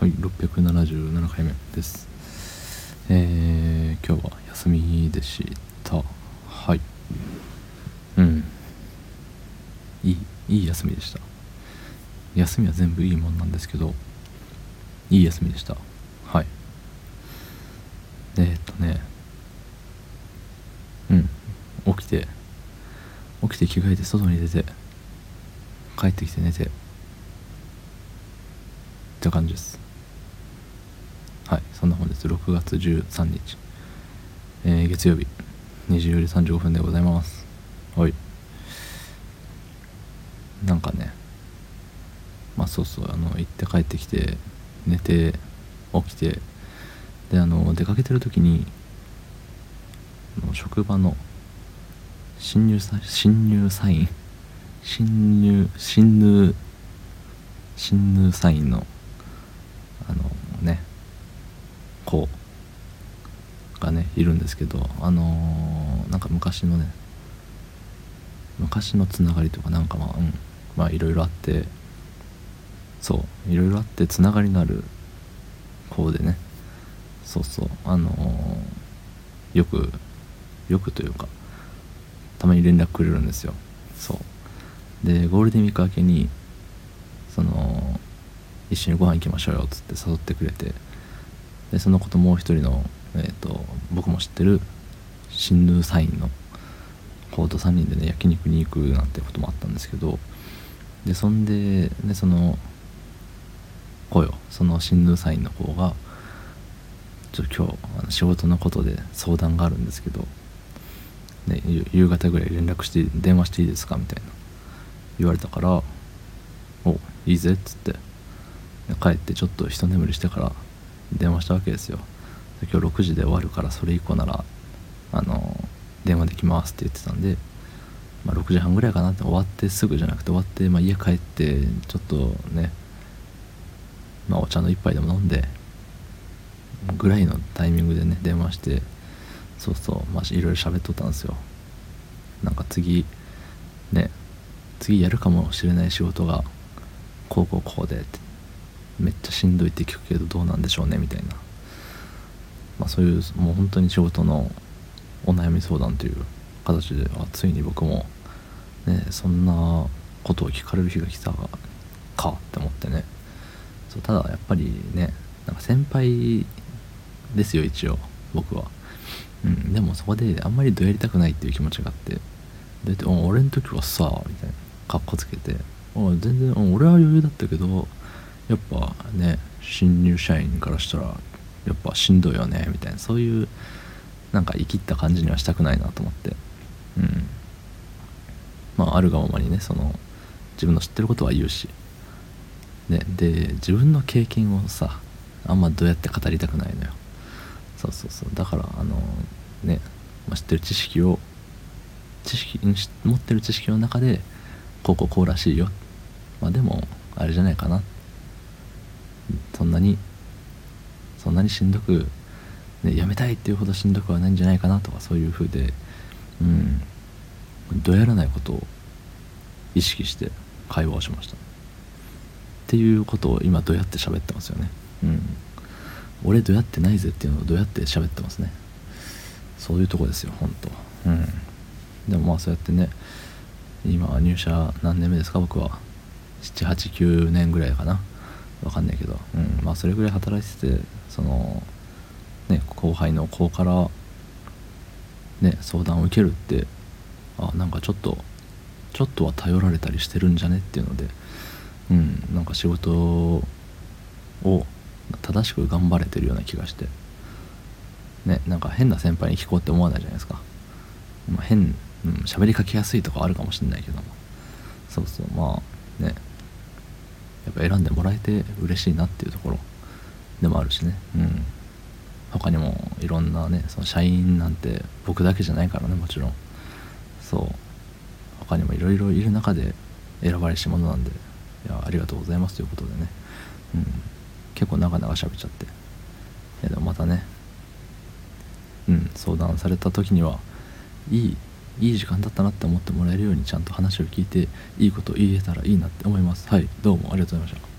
はい677回目です。えー、今日は休みでした。はい。うん。いいいい休みでした。休みは全部いいもんなんですけどいい休みでした。はい。えー、っとね。うん。起きて起きて着替えて外に出て帰ってきて寝て。って感じです。そんな本日6月13日、えー、月曜日。2時より35分でございます。はい。なんかね。まあそうそう。あの行って帰ってきて寝て起きて。であの出かけてる時に職場の新入新入社員新入新入新入社員のあのね子がねいるんですけどあのー、なんか昔のね昔のつながりとかなんかまあうんまあいろいろあってそういろいろあってつながりのある子でねそうそうあのー、よくよくというかたまに連絡くれるんですよ。そう。でゴールデンウィーク明けにその一緒にご飯行きましょうよっつって誘ってくれてでその子ともう一人の、えーと、僕も知ってる新入社員の子と3人でね焼肉に行くなんてこともあったんですけどでそんででその子よその新入社員の子がちょっと今日あの仕事のことで相談があるんですけど、ね、夕方ぐらい連絡して電話していいですか？みたいな言われたから「おいいぜ」っつって帰ってちょっと一眠りしてから電話したわけですよ。今日6時で終わるからそれ以降ならあの電話できますって言ってたんで、まあ、6時半ぐらいかなって終わってすぐじゃなくて終わって、まあ、家帰ってちょっとね、まあ、お茶の一杯でも飲んでぐらいのタイミングでね電話してそうそうまあいろいろ喋っとったんですよ。なんか次ね次やるかもしれない仕事がこうこうこうでってめっちゃしんどいって聞くけどどうなんでしょうねみたいな、まあ、そういうもう本当に仕事のお悩み相談という形であついに僕も、ね、そんなことを聞かれる日が来たかって思ってね。そうただやっぱりねなんか先輩ですよ一応僕は、うん、でもそこであんまりどやりたくないっていう気持ちがあってで俺の時はさみたいなかっこつけて全然俺は余裕だったけどやっぱね新入社員からしたらやっぱしんどいよねみたいなそういうなんか生きった感じにはしたくないなと思って。うん。まああるがままにねその自分の知ってることは言うし。ねで自分の経験をさあんまどうやって語りたくないのよ。そうそうそう。だからあのね、まあ、知ってる知識を知識持ってる知識の中でこうこうこうらしいよ。まあでもあれじゃないかな。そんなにそんなにしんどく、ね、やめたいっていうほどしんどくはないんじゃないかなとかそういう風でうんどうやらないことを意識して会話をしました。っていうことを今どうやって喋ってますよね。うん。俺どうやってないぜっていうのをどうやって喋ってますね。そういうとこですよ本当。うん。でもまあそうやってね今入社何年目ですか僕は。789年ぐらいかな。わかんないけど、うん、まあそれぐらい働いててそのね後輩の子からね相談を受けるってあなんかちょっとちょっとは頼られたりしてるんじゃねっていうのでうんなんか仕事を正しく頑張れてるような気がしてねなんか変な先輩に聞こうって思わないじゃないですか、まあ、変喋、うん、りかけやすいとかあるかもしれないけども。そうそうまあね。やっぱ選んでもらえて嬉しいなっていうところでもあるしね。うん。他にもいろんなねその社員なんて僕だけじゃないからねもちろん。そう。他にもいろいろいる中で選ばれし者なんでいやありがとうございますということでね、うん、結構長々喋っちゃって。いやでもまたねうん相談された時にはいいいい時間だったなって思ってもらえるようにちゃんと話を聞いていいこと言えたらいいなって思います。はいどうもありがとうございました。